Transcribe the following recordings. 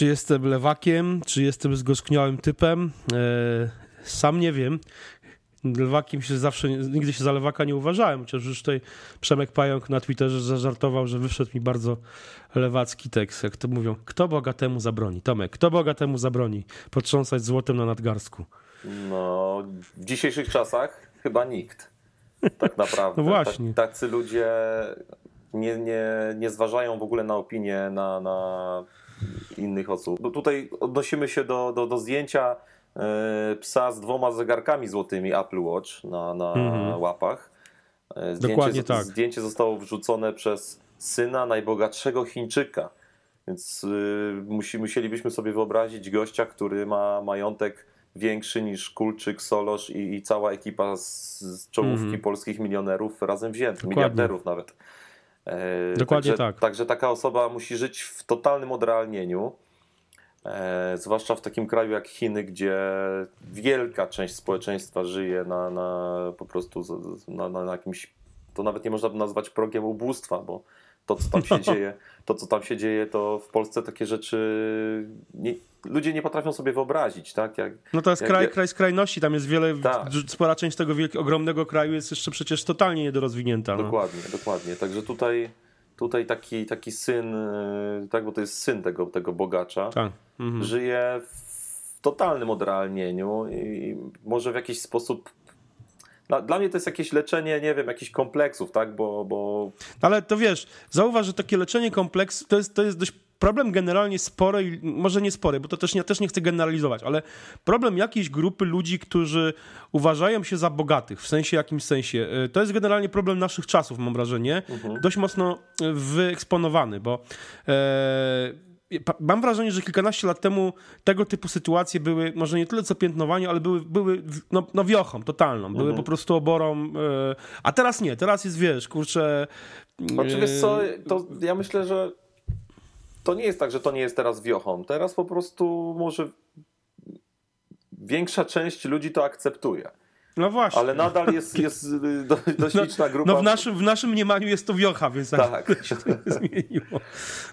Czy jestem lewakiem, czy jestem zgorzkniałym typem? E, sam nie wiem. Lewakiem się zawsze, nigdy się za lewaka nie uważałem, chociaż już tutaj Przemek Pająk na Twitterze zażartował, że wyszedł mi bardzo lewacki tekst, jak to mówią. Kto bogatemu zabroni? Tomek, kto bogatemu zabroni potrząsać złotem na nadgarstku? No, w dzisiejszych czasach chyba nikt. Tak naprawdę. No właśnie. tacy ludzie nie, nie, nie zważają w ogóle na opinię na, na innych osób. Bo tutaj odnosimy się do, do, do zdjęcia e, psa z dwoma zegarkami złotymi Apple Watch na, na mhm. łapach. E, zdjęcie, Dokładnie tak. Zdjęcie zostało wrzucone przez syna najbogatszego Chińczyka. Więc y, musi, musielibyśmy sobie wyobrazić gościa, który ma majątek większy niż Kulczyk, Solosz i, i cała ekipa z, z czołówki mm. polskich milionerów razem wziętych, miliarderów nawet. E, Dokładnie także, tak. Także taka osoba musi żyć w totalnym odrealnieniu. E, zwłaszcza w takim kraju jak Chiny, gdzie wielka część społeczeństwa żyje na, na po prostu na, na, na jakimś, to nawet nie można by nazwać progiem ubóstwa, bo to, co tam się no. dzieje, to, co tam się dzieje, to w Polsce takie rzeczy nie, ludzie nie potrafią sobie wyobrazić, tak? Jak, no to jest jak, kraj, kraj skrajności, tam jest wiele, tak. spora część tego ogromnego kraju jest jeszcze przecież totalnie niedorozwinięta. No. Dokładnie, dokładnie. Także tutaj, tutaj taki, taki syn, y, tak, bo to jest syn tego, tego bogacza, tak. mhm. żyje w totalnym odrealnieniu i może w jakiś sposób dla mnie to jest jakieś leczenie, nie wiem, jakichś kompleksów, tak, bo... bo... Ale to wiesz, zauważ, że takie leczenie kompleksu to jest, to jest dość problem generalnie spory, może nie spory, bo to też, ja też nie chcę generalizować, ale problem jakiejś grupy ludzi, którzy uważają się za bogatych, w sensie jakimś sensie. E, to jest generalnie problem naszych czasów, mam wrażenie, mhm. dość mocno e, wyeksponowany, bo e, mam wrażenie, że kilkanaście lat temu tego typu sytuacje były może nie tyle co piętnowanie, ale były, były no, no wiochą totalną, były mhm. po prostu oborą, e, a teraz nie, teraz jest, wiesz, kurczę... Znaczy, wiesz co, to ja myślę, że to nie jest tak, że to nie jest teraz wiochą. Teraz po prostu może większa część ludzi to akceptuje. No właśnie. Ale nadal jest, jest y, dość no, liczna grupa. No w naszym, w naszym mniemaniu jest to wiocha, więc tak, tak się to zmieniło.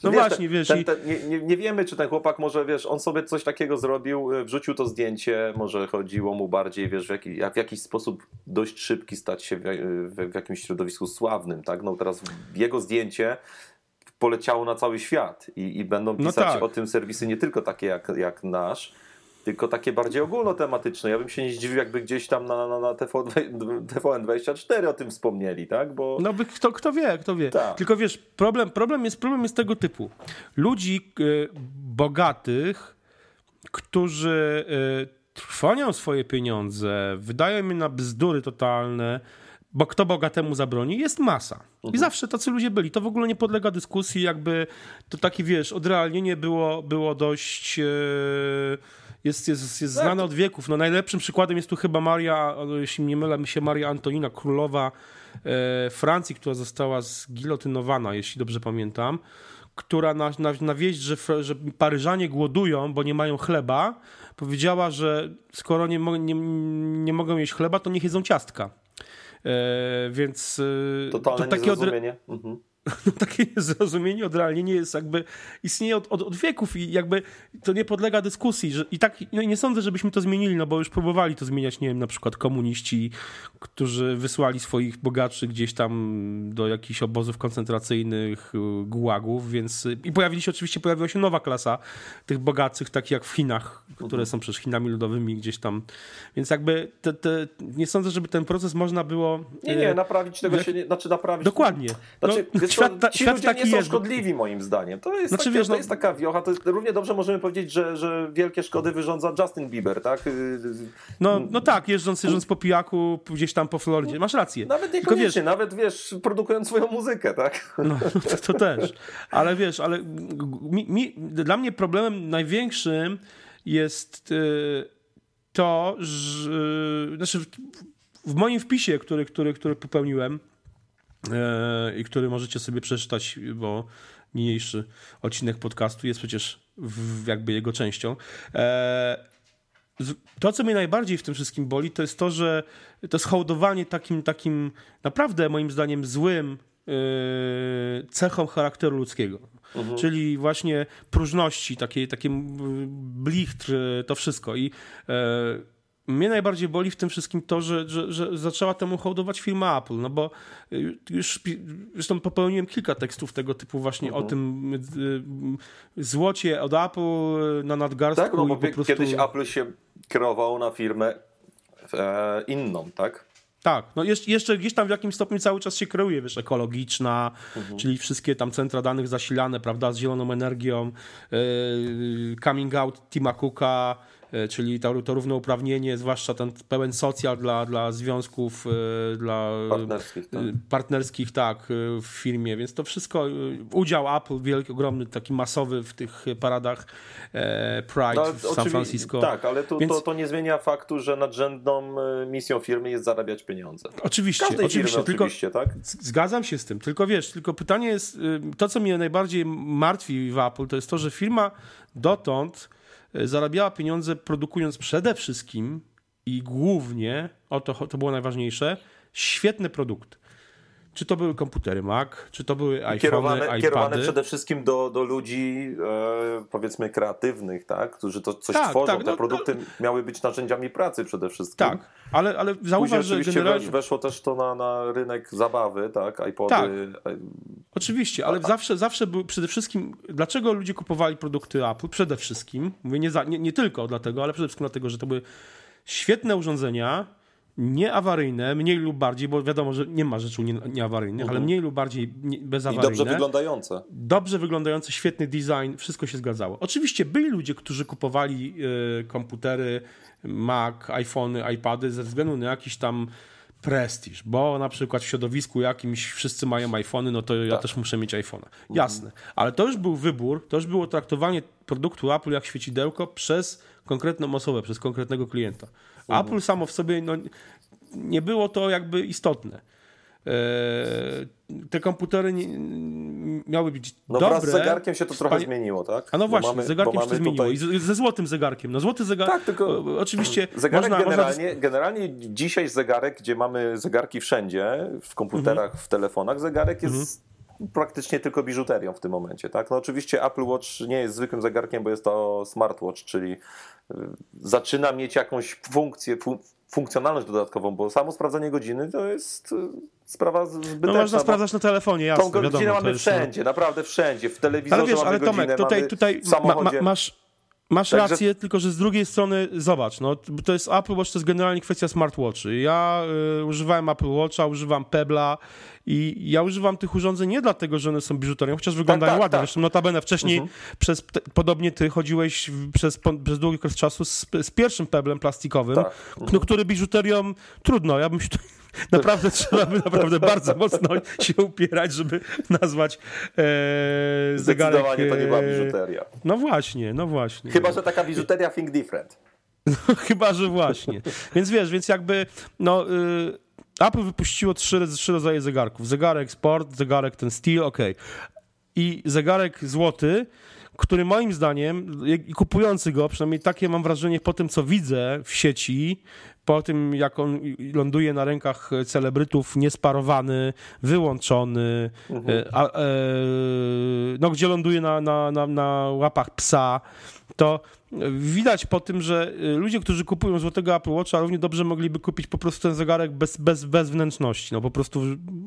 No wiesz, właśnie, wiesz. Ten, ten, nie, nie, wiemy, czy ten chłopak może, wiesz, on sobie coś takiego zrobił, y, wrzucił to zdjęcie, może chodziło mu bardziej, wiesz, w, jaki, w jakiś sposób dość szybki stać się w, w, w jakimś środowisku sławnym, tak? No teraz jego zdjęcie poleciało na cały świat i, i będą no pisać no tak. o tym serwisy nie tylko takie jak, jak nasz, tylko takie bardziej ogólnotematyczne. Ja bym się nie zdziwił, jakby gdzieś tam na, na, na TVN24 o tym wspomnieli, tak? Bo... No by kto, kto wie, kto wie. Tak. Tylko wiesz, problem, problem, jest, problem jest tego typu. Ludzi y, bogatych, którzy y, trwonią swoje pieniądze, wydają je na bzdury totalne, bo kto bogatemu zabroni, jest masa. Mhm. I zawsze tacy ludzie byli. To w ogóle nie podlega dyskusji, jakby to taki, wiesz, odrealnienie było, było dość... Yy jest, jest, jest tak. znane od wieków. No, najlepszym przykładem jest tu chyba Maria, jeśli nie mylę się, Maria Antonina, królowa e, Francji, która została zgilotynowana, jeśli dobrze pamiętam, która na, na, na wieść, że, że Paryżanie głodują, bo nie mają chleba, powiedziała, że skoro nie, nie, nie mogą jeść chleba, to niech jedzą ciastka. E, więc e, Totalne to takie niezrozumienie. Od... Mhm. no, takie zrozumienie, odrealnienie jest jakby, istnieje od, od, od, wieków i jakby to nie podlega dyskusji. Że, I tak no, nie sądzę, żebyśmy to zmienili, no bo już próbowali to zmieniać, nie wiem, na przykład komuniści, którzy wysłali swoich bogaczy gdzieś tam do jakichś obozów koncentracyjnych, y, gułagów, więc i pojawili się, oczywiście pojawiła się nowa klasa tych bogatych, takich jak w Chinach, które mhm. są przecież Chinami ludowymi gdzieś tam, więc jakby te, te, nie sądzę, żeby ten proces można było... Nie, nie, y, naprawić tego się nie, znaczy naprawić... Dokładnie. Znaczy, no, świat, ta, ci świat ludzie nie są jest. szkodliwi moim zdaniem. To jest, znaczy, takie, wiesz, no... to jest taka wiocha, to jest, równie dobrze możemy powiedzieć, że, że wielkie szkody wyrządza Justin Bieber, tak? Y, no, no tak, jeżdżąc, jeżdżąc po pijaku gdzieś tam po Florydzie. Masz rację. Nawet niekoniecznie, wiesz, nawet wiesz, produkując swoją muzykę, tak? No, to, to też. Ale wiesz, ale mi, mi, dla mnie problemem największym jest y, to, że znaczy w moim wpisie, który, który, który popełniłem, i który możecie sobie przeczytać, bo niniejszy odcinek podcastu jest przecież jakby jego częścią. E, to, co mnie najbardziej w tym wszystkim boli, to jest to, że to jest hołdowanie takim, takim naprawdę moim zdaniem złym cechom charakteru ludzkiego. Mhm. Czyli właśnie próżności, takie, takie blichtr, to wszystko. I mnie najbardziej boli w tym wszystkim to, że, że, że zaczęła temu hołdować firma Apple, no bo y, już zresztą popełniłem kilka tekstów tego typu właśnie -huh. o mhm. tym y, złocie od Apple na nadgarstku. Tak, no bo po prostu... kiedyś Apple się kierował na firmę e, inną, tak? Tak, no jeszcze, gdzieś tam w jakimś stopniu cały czas się kreuje, wiesz, ekologiczna, mhm. czyli wszystkie tam centra danych zasilane, prawda, z zieloną energią, yy, coming out Tima Cooka, E, czyli to, to równouprawnienie, zwłaszcza ten pełen socjal dla, dla związków, e, dla partnerskich tak. partnerskich, tak, w firmie, więc to wszystko, udział Apple wielki, ogromny, taki masowy w tych paradach Pride no, w San Francisco. Tak, ale to, więc... to, to, nie zmienia faktu, że nadrzędną misją firmy jest zarabiać pieniądze. Oczywiście, oczywiście, tylko, oczywiście, tak? Zgadzam się z tym, tylko wiesz, tylko pytanie jest, to co mnie najbardziej martwi w Apple, to jest to, że firma dotąd E, zarabiała pieniądze produkując przede wszystkim i głównie, o to, to było najważniejsze, świetne produkty. Czy to były komputery Mac, czy to były iPhone, kierowane, iPady. Kierowane przede wszystkim do, do ludzi, e, powiedzmy, kreatywnych, tak? którzy to coś tak, tworzą. Tak, Te no, produkty no, miały być narzędziami pracy przede wszystkim. Tak, ale, ale zauważ, że generalnie... weszło też to na, na rynek zabawy, tak? iPody. Tak. Oczywiście, ale zawsze, zawsze był przede wszystkim, dlaczego ludzie kupowali produkty Apple? Przede wszystkim, mówię nie, za, nie, nie tylko dlatego, ale przede wszystkim dlatego, że to były świetne urządzenia, nieawaryjne, mniej lub bardziej, bo wiadomo, że nie ma rzeczy nieawaryjnych, mhm. ale mniej lub bardziej bezawaryjne. I dobrze wyglądające. Dobrze wyglądające, świetny design, wszystko się zgadzało. Oczywiście byli ludzie, którzy kupowali y, komputery, Mac, iPhony, iPady ze względu na jakiś tam prestiż, bo na przykład w środowisku jakimś wszyscy mają iPhony, no to tak. ja też muszę mieć iPhone'a. Jasne, ale to już był wybór, to już było traktowanie produktu Apple jak świecidełko przez konkretną osobę, przez konkretnego klienta. Apple samo w sobie, no, nie było to jakby istotne. Eee, te komputery nie, miały być no dobre. Wraz z zegarkiem się to trochę zmieniło, tak? A no właśnie, mamy, z zegarkiem się to zmieniło. Tutaj... I ze złotym zegarkiem. No złoty zegarek. Tak, tylko oczywiście. Zegarek można, generalnie, można... generalnie dzisiaj zegarek, gdzie mamy zegarki wszędzie, w komputerach, mhm. w telefonach, zegarek jest mhm. praktycznie tylko biżuterią w tym momencie, tak? No oczywiście Apple Watch nie jest zwykłym zegarkiem, bo jest to smartwatch, czyli y, zaczyna mieć jakąś funkcję, funkcjonalność dodatkową, bo samo sprawdzanie godziny to jest y, sprawa zbyteczna. No można sprawdzać na telefonie, jasne, Tą godzinę wiadomo, mamy wszędzie, no. naprawdę wszędzie, w telewizorze ale wiesz, mamy ale Tomek, godzinę, tutaj, tutaj ma, ma, masz, masz Także... rację, tylko że z drugiej strony zobacz, no, to jest Apple Watch, to jest generalnie kwestia smartwatchy. Ja y, używałem Apple Watcha, używam Pebla i ja używam tych urządzeń nie dlatego, że one są biżuterią, chociaż tak, wyglądają tak, ładnie. Tak. Zresztą notabene wcześniej mhm. przez, te, podobnie ty chodziłeś przez, przez długi okres czasu z, z pierwszym peblem plastikowym, tak. mhm. no, który biżuterią trudno, ja bym się naprawdę trzeba by naprawdę bardzo mocno się upierać, żeby nazwać e, zegarek... Zdecydowanie to nie była e, biżuteria. No właśnie, no właśnie. Chyba, że taka biżuteria think different. No, chyba, że właśnie. Więc wiesz, więc jakby no... Y, Apple wypuściło trzy, trzy rodzaje zegarków. Zegarek Sport, zegarek ten Steel, ok. I zegarek złoty, który moim zdaniem, i kupujący go, przynajmniej takie mam wrażenie po tym, co widzę w sieci, po tym, jak on ląduje na rękach celebrytów, niesparowany, wyłączony, mhm. E, a, e, no, gdzie ląduje na, na, na, na łapach psa, to widać po tym, że y, ludzie, którzy kupują złotego Apple Watcha, równie dobrze mogliby kupić po prostu ten zegarek bez, bez, bez wnętrzności. No po prostu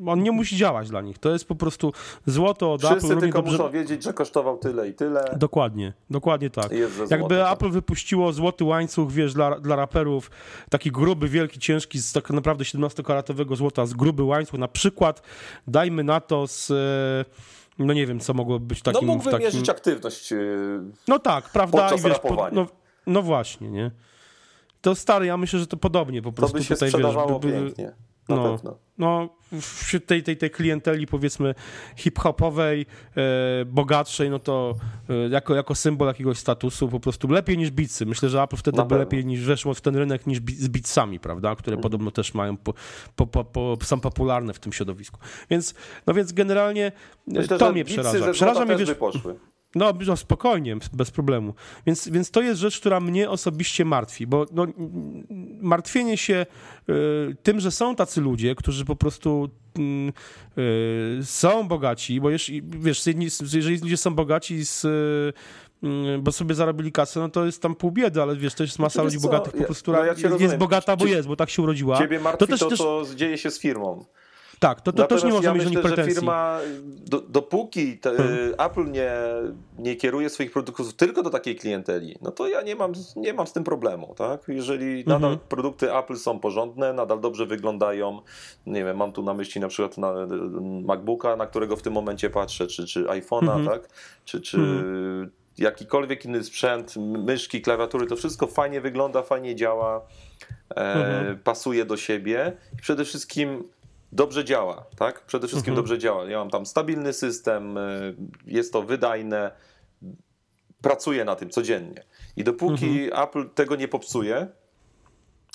on nie musi działać dla nich. To jest po prostu złoto od Wszyscy Apple. Wszyscy tylko dobrze... muszą wiedzieć, że kosztował tyle i tyle. Dokładnie, dokładnie tak. Jakby Apple tak. wypuściło złoty łańcuch, wiesz, dla, dla raperów, taki gruby, wielki, ciężki, z tak naprawdę 17-karatowego złota, z gruby łańcuch, na przykład dajmy na to z no nie wiem, co mogłoby być takim... No mógłby takim... mierzyć aktywność yy, No tak, prawda? I wiesz, po, no, no właśnie, nie? To stary, ja myślę, że to podobnie po prostu to by się tutaj, wiesz... By, by, pięknie. Na no, pewno. no, wśród tej, tej, tej klienteli powiedzmy hip-hopowej, e, bogatszej, no to e, jako, jako symbol jakiegoś statusu po prostu lepiej niż Beatsy. Myślę, że Apple wtedy by lepiej niż weszło w ten rynek niż z Beatsami, prawda, które mm. podobno też mają, po, po, po, po, są popularne w tym środowisku. Więc, no więc generalnie Myślę, to mnie przeraża. Przeraża mnie, wiesz, poszły. No, no, spokojnie, bez problemu. Więc, więc to jest rzecz, która mnie osobiście martwi, bo no, martwienie się y, tym, że są tacy ludzie, którzy po prostu są bogaci, bo wiesz, jeżeli ludzie są bogaci z Mm, bo sobie zarobili kasę, no to jest tam pół biedy, ale wiesz, to jest masa ludzi bogatych po prostu, która no ja jest, bogata, bo jest, bo tak się urodziła. Ciebie martwi to, też, to, co też... dzieje się z firmą. Tak, to, to też nie może ja mieć myślę, pretensji. że firma, do, dopóki te, hmm. Apple nie, nie kieruje swoich produktów tylko do takiej klienteli, no to ja nie mam, nie mam z tym problemu, tak? Jeżeli nadal hmm. produkty Apple są porządne, nadal dobrze wyglądają, nie wiem, mam tu na myśli na przykład na MacBooka, na którego w tym momencie patrzę, czy, czy iPhone'a, hmm. tak? Czy, czy hmm jakikolwiek inny sprzęt, myszki, klawiatury, to wszystko fajnie wygląda, fajnie działa, e, mhm. pasuje do siebie i przede wszystkim dobrze działa, tak? Przede wszystkim mhm. dobrze działa. Ja mam tam stabilny system, e, jest to wydajne, pracuję na tym codziennie. I dopóki mhm. Apple tego nie popsuje,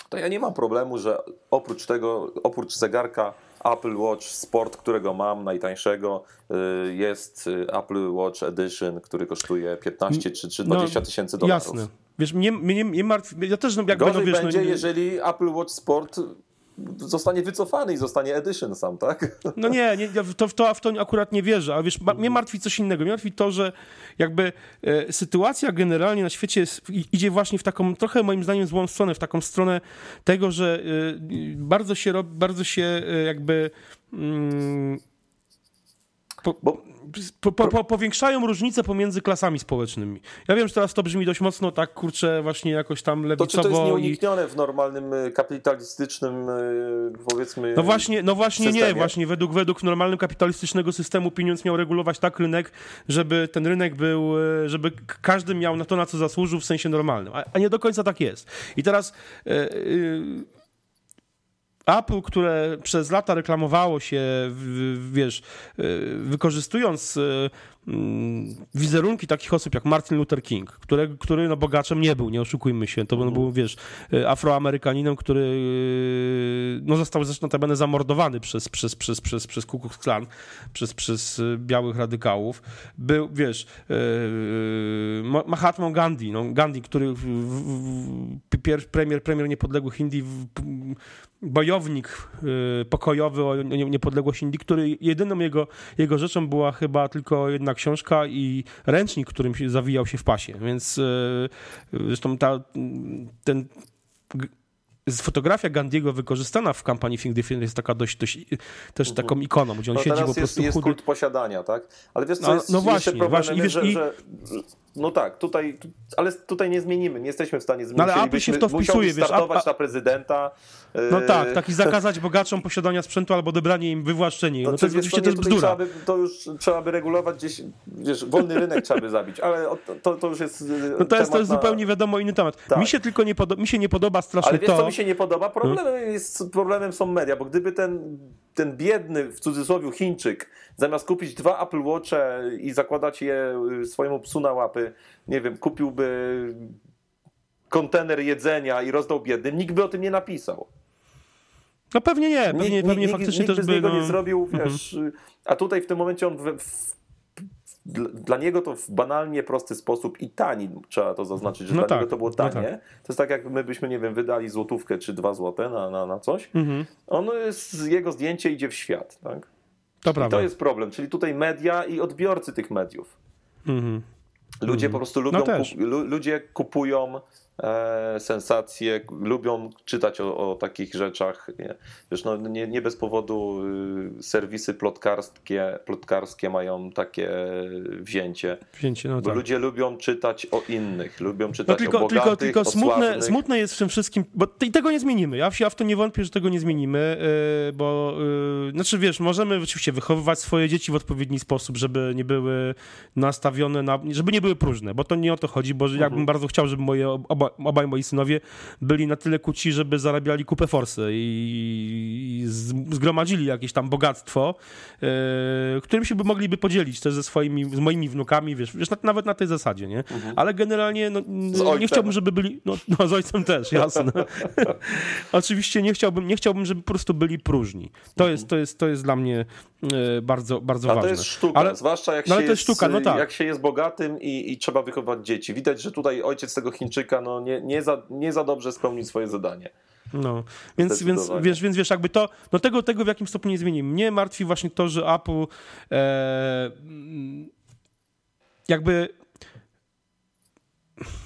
to ja nie mam problemu, że oprócz tego, oprócz zegarka Apple Watch Sport, którego mam, najtańszego, y, jest y, Apple Watch Edition, który kosztuje 15 czy, czy 20 no, tysięcy dolarów. Jasne. Wiesz, mnie, mnie, mnie martwi, ja też no, jakby, Gorzej no, wiesz, będzie, no, jeżeli Apple Watch Sport zostanie wycofany i zostanie edition sam, tak? No nie, nie to, to, w to akurat nie wierzę, ale wiesz, mnie martwi coś innego. Mnie martwi to, że jakby e, sytuacja generalnie na świecie jest, idzie właśnie w taką trochę moim zdaniem złą stronę, w taką stronę tego, że e, bardzo się robi, bardzo się e, jakby mm, po, bo po, po, po, powiększają różnice pomiędzy klasami społecznymi. Ja wiem, że teraz to brzmi dość mocno tak, kurczę, właśnie jakoś tam lewicowo. To czy to jest nieuniknione i... w normalnym y, kapitalistycznym, y, powiedzmy No właśnie, no właśnie systemie? nie. Właśnie według, według normalnym kapitalistycznego systemu pieniądz miał regulować tak rynek, żeby ten rynek był, y, żeby każdy miał na to, na co zasłużył w sensie normalnym. A, a nie do końca tak jest. I teraz... Yy, yy, Apple, które przez lata reklamowało się, wiesz, wykorzystując Mm, wizerunki takich osób jak Martin Luther King, który, no bogaczem nie był, nie oszukujmy się, to był, wiesz, y, afroamerykaninem, który y, no został zresztą notabene zamordowany przez, przez, przez, przez, przez Ku Klux Klan, przez, przez y, białych radykałów. Był, wiesz, Mahatma Gandhi, no Gandhi, który premier, premier niepodległych Indii, bojownik pokojowy o niepodległość Indii, który jedyną jego, jego rzeczą była chyba tylko jedna książka i ręcznik, którym się zawijał się w pasie, więc e, zresztą ta, ten fotografia Gandiego wykorzystana w kampanii Think Different jest taka dość, dość też mhm. taką ikoną, gdzie on no siedzi po prostu jest, jest kult posiadania, tak? Ale wiesz co, no, jest no właśnie, właśnie. I wiesz, że, i... że no tak, tutaj, ale tutaj nie zmienimy, nie jesteśmy w stanie zmienić. No ale Apple się w to wpisuje, wiesz. startować a, na prezydenta. No yy... tak, taki zakazać bogaczom posiadania sprzętu albo odebranie im wywłaszczenie. No, no to, jest oczywiście to, jest bzdura. Trzeba by, to już trzeba by regulować gdzieś, wiesz, wolny rynek trzeba by zabić, ale to, to już jest No to jest, to jest na... zupełnie wiadomo inny temat. Tak. Mi się tylko nie, podoba, mi się nie podoba strasznie ale wiesz, to... co mi się nie podoba? Problemem, hmm? jest, problemem są media, bo gdyby ten, ten biedny, w cudzysłowie, Chińczyk zamiast kupić dwa Apple Watche i zakładać je y, swojemu psu na łapy, nie wiem, kupiłby kontener jedzenia i rozdał biednym, nikt by o tym nie napisał. No pewnie nie, pewnie, nikt, pewnie nikt, faktycznie nikt też by... z niego no... nie zrobił, mhm. wiesz, a tutaj w tym momencie on w, w, dla niego to w banalnie prosty sposób i tani, trzeba to zaznaczyć, że no dla tak, niego to było tanie. No tak. To jest tak, jak my byśmy, nie wiem, wydali złotówkę czy dwa złote na, na, na coś. Mhm. On jest, jego zdjęcie idzie w świat, tak? To, prawda. to jest problem, czyli tutaj media i odbiorcy tych mediów. Mhm. Ludzie po prostu lubią, no kup, ludzie kupują sensacje, lubią czytać o, o takich rzeczach. Wiesz, no, nie, nie bez powodu y, serwisy plotkarskie, plotkarskie mają takie wzięcie. wzięcie no bo tak. ludzie lubią czytać o innych, lubią czytać no tylko, o bogatych, Tylko, tylko smutne, smutne jest w tym wszystkim, bo i tego nie zmienimy. Ja, ja w to nie wątpię, że tego nie zmienimy, yy, bo yy, znaczy wiesz, możemy oczywiście wychowywać swoje dzieci w odpowiedni sposób, żeby nie były nastawione na, żeby nie były próżne, bo to nie o to chodzi, bo mhm. jakbym bardzo chciał, żeby moje oba oba, obaj moi synowie byli na tyle kuci, żeby zarabiali kupę forsy i, i zgromadzili jakieś tam bogactwo, yy, którym się by mogliby podzielić też ze swoimi, z moimi wnukami, wiesz, wiesz nawet na tej zasadzie, nie? Mhm. Ale generalnie no, nie chciałbym, żeby byli, no, no z ojcem też, jasne. Oczywiście nie chciałbym, nie chciałbym, żeby po prostu byli próżni. To mhm. jest, to jest, to jest dla mnie yy, bardzo, bardzo A ważne. to jest sztuka, ale, zwłaszcza jak, no, się jest, sztuka, no tak. jak się jest bogatym i, i trzeba wychować dzieci. Widać, że tutaj ojciec tego Chińczyka no, nie, nie, za, nie za dobrze spełnił swoje zadanie. No, więc, więc, wiesz, więc wiesz, jakby to, no tego, tego w jakim stopniu nie zmieni. Mnie martwi właśnie to, że Apple e, jakby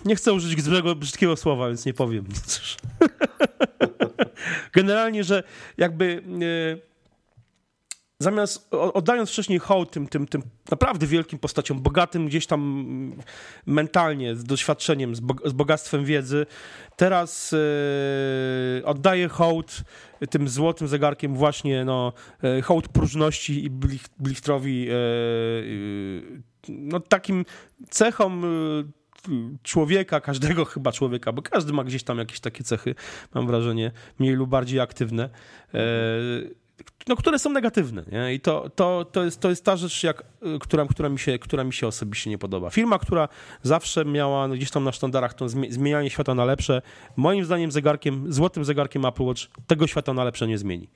nie chcę użyć złego, brzydkiego słowa, więc nie powiem. Generalnie, że jakby e, zamiast oddając wcześniej hołd tym, tym, tym naprawdę wielkim postaciom, bogatym gdzieś tam mentalnie, z doświadczeniem, z, bogactwem wiedzy, teraz yy, oddaję hołd tym złotym zegarkiem właśnie no, yy, hołd próżności i blichtrowi yy, no, takim cechom człowieka, każdego chyba człowieka, bo każdy ma gdzieś tam jakieś takie cechy, mam wrażenie, mniej lub bardziej aktywne no, które są negatywne. Nie? I to, to, to, jest, to jest ta rzecz, jak, która, która, mi się, która mi się osobiście nie podoba. Firma, która zawsze miała no, gdzieś tam na sztandarach to zmienianie świata na lepsze, moim zdaniem zegarkiem, złotym zegarkiem Apple Watch tego świata na lepsze nie zmieni.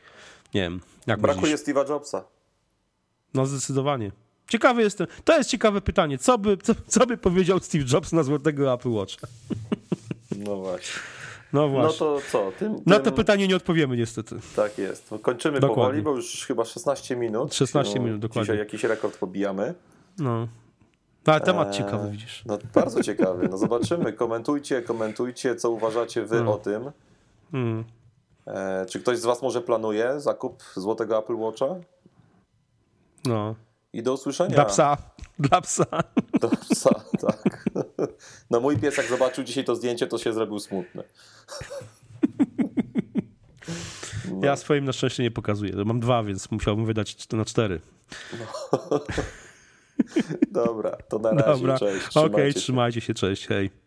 Nie wiem, jak Brakuje Steve'a Jobsa. No zdecydowanie. Ciekawy jestem. To jest ciekawe pytanie. Co by, co, co by powiedział Steve Jobs na złotego Apple Watcha? No właśnie. No, no właśnie. No to co? Tym, tym... Na to pytanie nie odpowiemy niestety. Tak jest. Kończymy dokładnie. powoli, bo już chyba 16 minut. 16 no, minut, dokładnie. Dzisiaj jakiś rekord pobijamy. No. no ale temat eee, ciekawy, widzisz. No bardzo ciekawy. No zobaczymy. Komentujcie, komentujcie, co uważacie wy o tym. Hmm. Eee, czy ktoś z was może planuje zakup złotego Apple Watcha? No. I do usłyszenia. Dla psa. Dla psa. Dla psa, tak. No mój pies jak zobaczył dzisiaj to zdjęcie, to się zrobił smutny. No. Ja swoim na szczęście nie pokazuję. Mam dwa, więc musiałbym wydać na cztery. No. Dobra, to na razie. Dobra. Cześć. Okej, okay, trzymajcie się, cześć, hej.